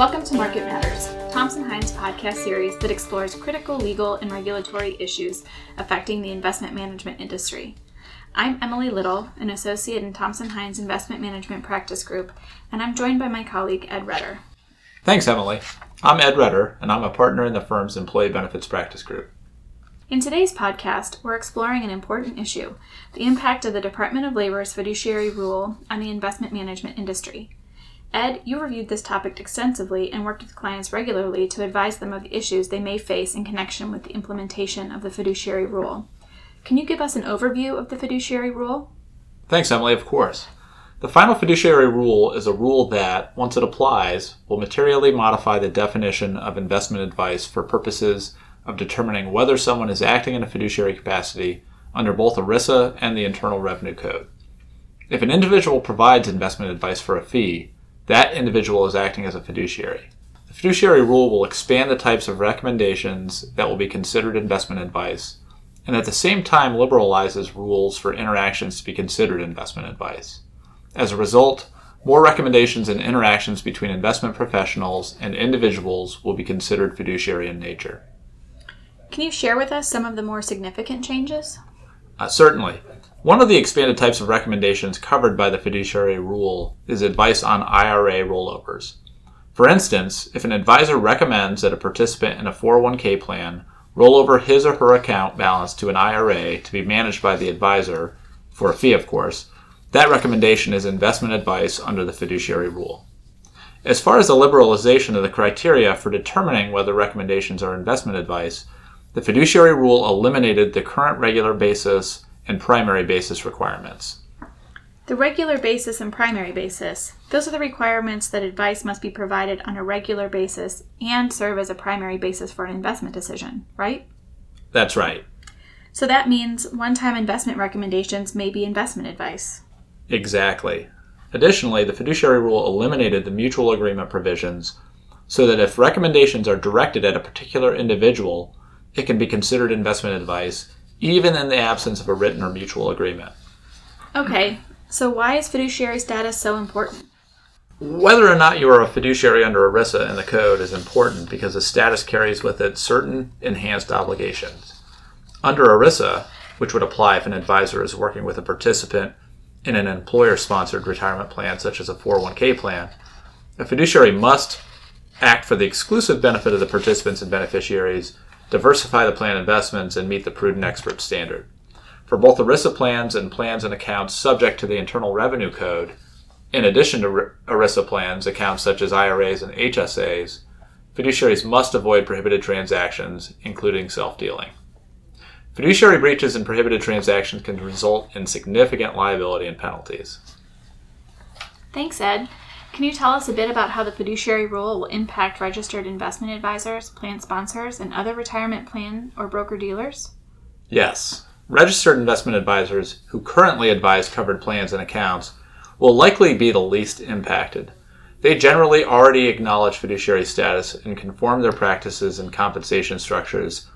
Welcome to Market Matters, Thompson Hine's podcast series that explores critical legal and regulatory issues affecting the investment management industry. I'm Emily Little, an associate in Thompson Hine's Investment Management Practice Group, and I'm joined by my colleague Ed Redder. Thanks, Emily. I'm Ed Redder, and I'm a partner in the firm's Employee Benefits Practice Group. In today's podcast, we're exploring an important issue the impact of the Department of Labor's fiduciary rule on the investment management industry. Ed, you reviewed this topic extensively and worked with clients regularly to advise them of the issues they may face in connection with the implementation of the fiduciary rule. Can you give us an overview of the fiduciary rule? Thanks, Emily, of course. The final fiduciary rule is a rule that, once it applies, will materially modify the definition of investment advice for purposes of determining whether someone is acting in a fiduciary capacity under both ERISA and the Internal Revenue Code. If an individual provides investment advice for a fee, that individual is acting as a fiduciary. The fiduciary rule will expand the types of recommendations that will be considered investment advice, and at the same time liberalizes rules for interactions to be considered investment advice. As a result, more recommendations and interactions between investment professionals and individuals will be considered fiduciary in nature. Can you share with us some of the more significant changes? Uh, certainly. One of the expanded types of recommendations covered by the fiduciary rule is advice on IRA rollovers. For instance, if an advisor recommends that a participant in a 401k plan roll over his or her account balance to an IRA to be managed by the advisor, for a fee of course, that recommendation is investment advice under the fiduciary rule. As far as the liberalization of the criteria for determining whether recommendations are investment advice, the fiduciary rule eliminated the current regular basis and primary basis requirements. The regular basis and primary basis, those are the requirements that advice must be provided on a regular basis and serve as a primary basis for an investment decision, right? That's right. So that means one time investment recommendations may be investment advice. Exactly. Additionally, the fiduciary rule eliminated the mutual agreement provisions so that if recommendations are directed at a particular individual, it can be considered investment advice even in the absence of a written or mutual agreement. Okay, so why is fiduciary status so important? Whether or not you are a fiduciary under ERISA in the code is important because the status carries with it certain enhanced obligations. Under ERISA, which would apply if an advisor is working with a participant in an employer sponsored retirement plan, such as a 401k plan, a fiduciary must act for the exclusive benefit of the participants and beneficiaries diversify the plan investments, and meet the prudent expert standard. For both ERISA plans and plans and accounts subject to the Internal Revenue Code, in addition to ERISA plans, accounts such as IRAs and HSAs, fiduciaries must avoid prohibited transactions, including self dealing. Fiduciary breaches and prohibited transactions can result in significant liability and penalties. Thanks, Ed. Can you tell us a bit about how the fiduciary rule will impact registered investment advisors, plan sponsors, and other retirement plan or broker dealers? Yes. Registered investment advisors who currently advise covered plans and accounts will likely be the least impacted. They generally already acknowledge fiduciary status and conform their practices and compensation structures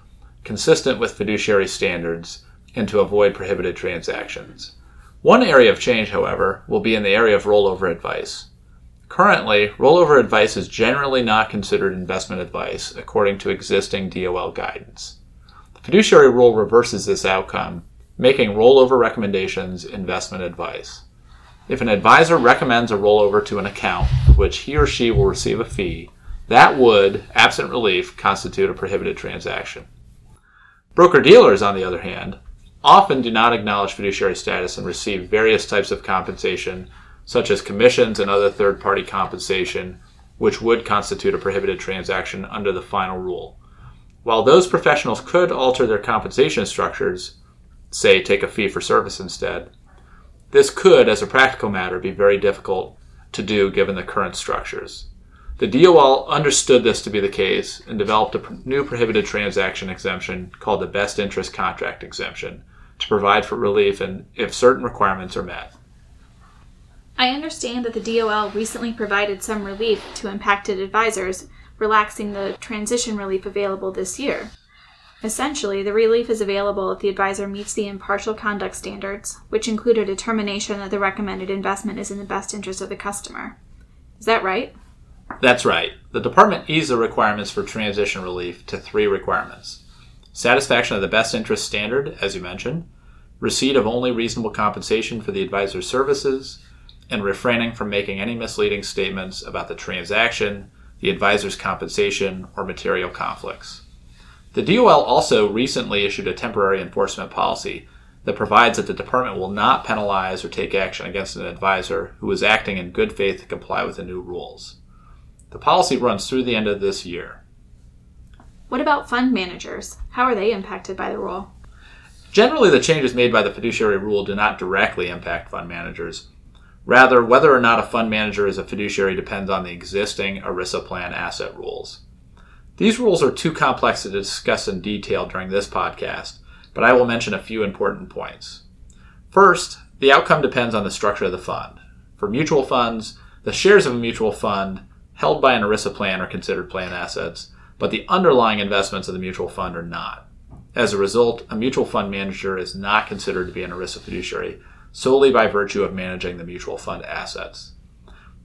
consistent with fiduciary standards and to avoid prohibited transactions. One area of change, however, will be in the area of rollover advice. Currently, rollover advice is generally not considered investment advice according to existing DOL guidance. The fiduciary rule reverses this outcome, making rollover recommendations investment advice. If an advisor recommends a rollover to an account which he or she will receive a fee, that would, absent relief, constitute a prohibited transaction. Broker dealers, on the other hand, often do not acknowledge fiduciary status and receive various types of compensation such as commissions and other third party compensation, which would constitute a prohibited transaction under the final rule. While those professionals could alter their compensation structures, say take a fee for service instead, this could, as a practical matter, be very difficult to do given the current structures. The DOL understood this to be the case and developed a new prohibited transaction exemption called the best interest contract exemption to provide for relief and if certain requirements are met. I understand that the DOL recently provided some relief to impacted advisors, relaxing the transition relief available this year. Essentially, the relief is available if the advisor meets the impartial conduct standards, which include a determination that the recommended investment is in the best interest of the customer. Is that right? That's right. The department eased the requirements for transition relief to three requirements satisfaction of the best interest standard, as you mentioned, receipt of only reasonable compensation for the advisor's services, and refraining from making any misleading statements about the transaction, the advisor's compensation, or material conflicts. The DOL also recently issued a temporary enforcement policy that provides that the department will not penalize or take action against an advisor who is acting in good faith to comply with the new rules. The policy runs through the end of this year. What about fund managers? How are they impacted by the rule? Generally, the changes made by the fiduciary rule do not directly impact fund managers. Rather, whether or not a fund manager is a fiduciary depends on the existing ERISA plan asset rules. These rules are too complex to discuss in detail during this podcast, but I will mention a few important points. First, the outcome depends on the structure of the fund. For mutual funds, the shares of a mutual fund held by an ERISA plan are considered plan assets, but the underlying investments of the mutual fund are not. As a result, a mutual fund manager is not considered to be an ERISA fiduciary solely by virtue of managing the mutual fund assets.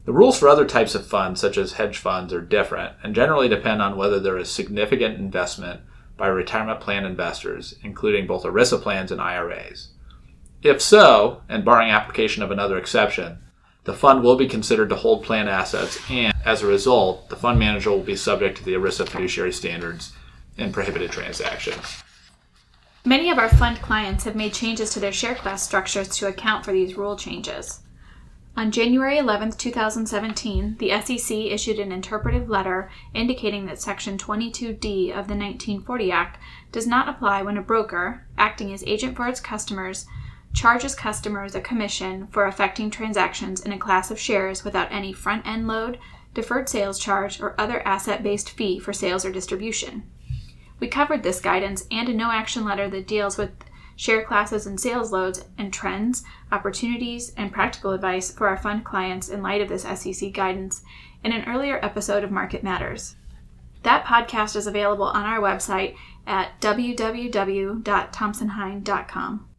The rules for other types of funds, such as hedge funds, are different and generally depend on whether there is significant investment by retirement plan investors, including both ERISA plans and IRAs. If so, and barring application of another exception, the fund will be considered to hold plan assets, and as a result, the fund manager will be subject to the ERISA fiduciary standards in prohibited transactions. Many of our fund clients have made changes to their share class structures to account for these rule changes. On January 11, 2017, the SEC issued an interpretive letter indicating that Section 22D of the 1940 Act does not apply when a broker, acting as agent for its customers, charges customers a commission for effecting transactions in a class of shares without any front end load, deferred sales charge, or other asset based fee for sales or distribution. We covered this guidance and a no action letter that deals with share classes and sales loads and trends, opportunities, and practical advice for our fund clients in light of this SEC guidance in an earlier episode of Market Matters. That podcast is available on our website at www.thompsonhine.com.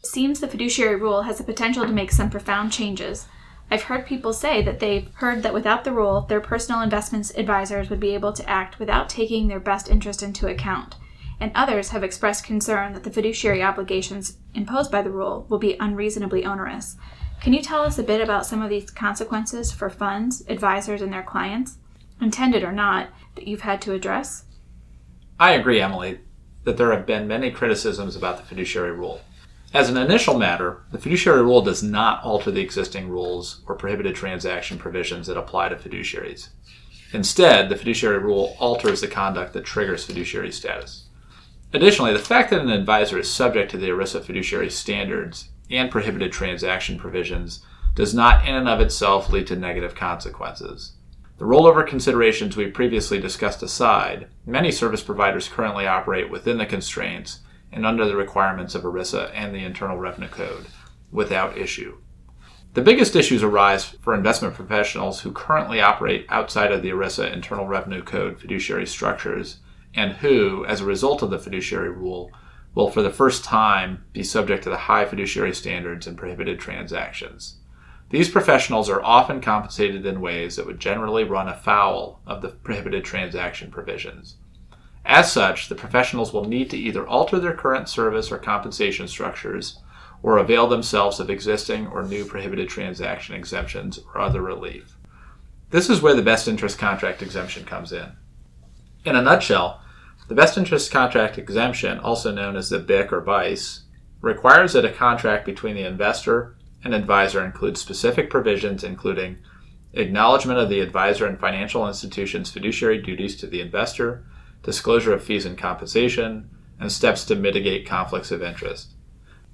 It seems the fiduciary rule has the potential to make some profound changes. I've heard people say that they've heard that without the rule, their personal investments advisors would be able to act without taking their best interest into account and others have expressed concern that the fiduciary obligations imposed by the rule will be unreasonably onerous. Can you tell us a bit about some of these consequences for funds, advisors, and their clients, intended or not, that you've had to address? I agree, Emily, that there have been many criticisms about the fiduciary rule. As an initial matter, the fiduciary rule does not alter the existing rules or prohibited transaction provisions that apply to fiduciaries. Instead, the fiduciary rule alters the conduct that triggers fiduciary status. Additionally, the fact that an advisor is subject to the ERISA fiduciary standards and prohibited transaction provisions does not in and of itself lead to negative consequences. The rollover considerations we previously discussed aside, many service providers currently operate within the constraints and under the requirements of ERISA and the Internal Revenue Code without issue. The biggest issues arise for investment professionals who currently operate outside of the ERISA Internal Revenue Code fiduciary structures and who, as a result of the fiduciary rule, will for the first time be subject to the high fiduciary standards and prohibited transactions. These professionals are often compensated in ways that would generally run afoul of the prohibited transaction provisions. As such, the professionals will need to either alter their current service or compensation structures or avail themselves of existing or new prohibited transaction exemptions or other relief. This is where the best interest contract exemption comes in. In a nutshell, the best interest contract exemption, also known as the BIC or BICE, requires that a contract between the investor and advisor includes specific provisions including acknowledgement of the advisor and financial institution's fiduciary duties to the investor, disclosure of fees and compensation, and steps to mitigate conflicts of interest.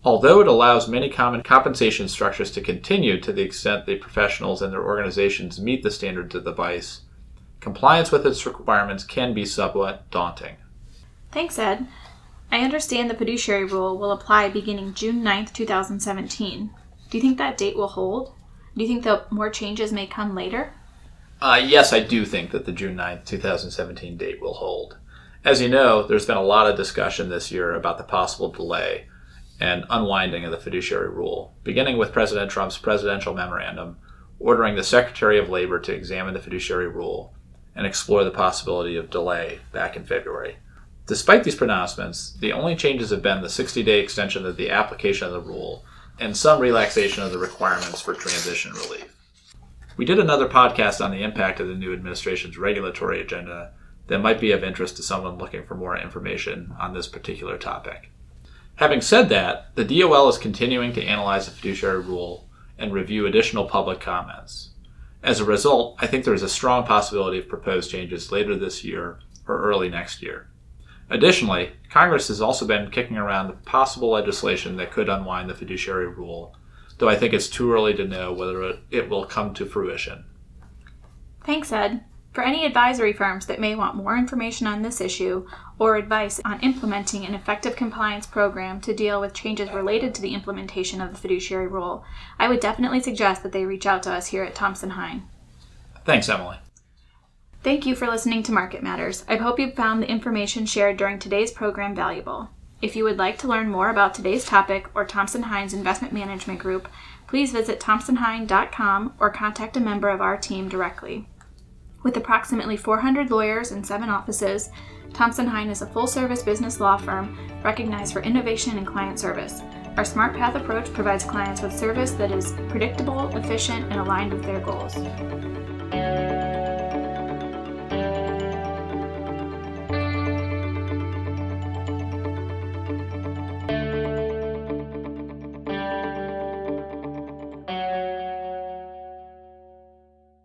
Although it allows many common compensation structures to continue to the extent the professionals and their organizations meet the standards of the BICE, compliance with its requirements can be somewhat daunting. Thanks, Ed. I understand the fiduciary rule will apply beginning June 9th, 2017. Do you think that date will hold? Do you think that more changes may come later? Uh, yes, I do think that the June 9th, 2017 date will hold. As you know, there's been a lot of discussion this year about the possible delay and unwinding of the fiduciary rule, beginning with President Trump's presidential memorandum, ordering the Secretary of Labor to examine the fiduciary rule and explore the possibility of delay back in February. Despite these pronouncements, the only changes have been the 60 day extension of the application of the rule and some relaxation of the requirements for transition relief. We did another podcast on the impact of the new administration's regulatory agenda that might be of interest to someone looking for more information on this particular topic. Having said that, the DOL is continuing to analyze the fiduciary rule and review additional public comments. As a result, I think there is a strong possibility of proposed changes later this year or early next year. Additionally, Congress has also been kicking around possible legislation that could unwind the fiduciary rule, though I think it's too early to know whether it will come to fruition. Thanks, Ed. For any advisory firms that may want more information on this issue or advice on implementing an effective compliance program to deal with changes related to the implementation of the fiduciary rule, I would definitely suggest that they reach out to us here at Thompson Hine. Thanks, Emily. Thank you for listening to Market Matters. I hope you found the information shared during today's program valuable. If you would like to learn more about today's topic or Thompson Hine's Investment Management Group, please visit thompsonhine.com or contact a member of our team directly. With approximately 400 lawyers and seven offices, Thompson Hine is a full service business law firm recognized for innovation and client service. Our Smart Path approach provides clients with service that is predictable, efficient, and aligned with their goals.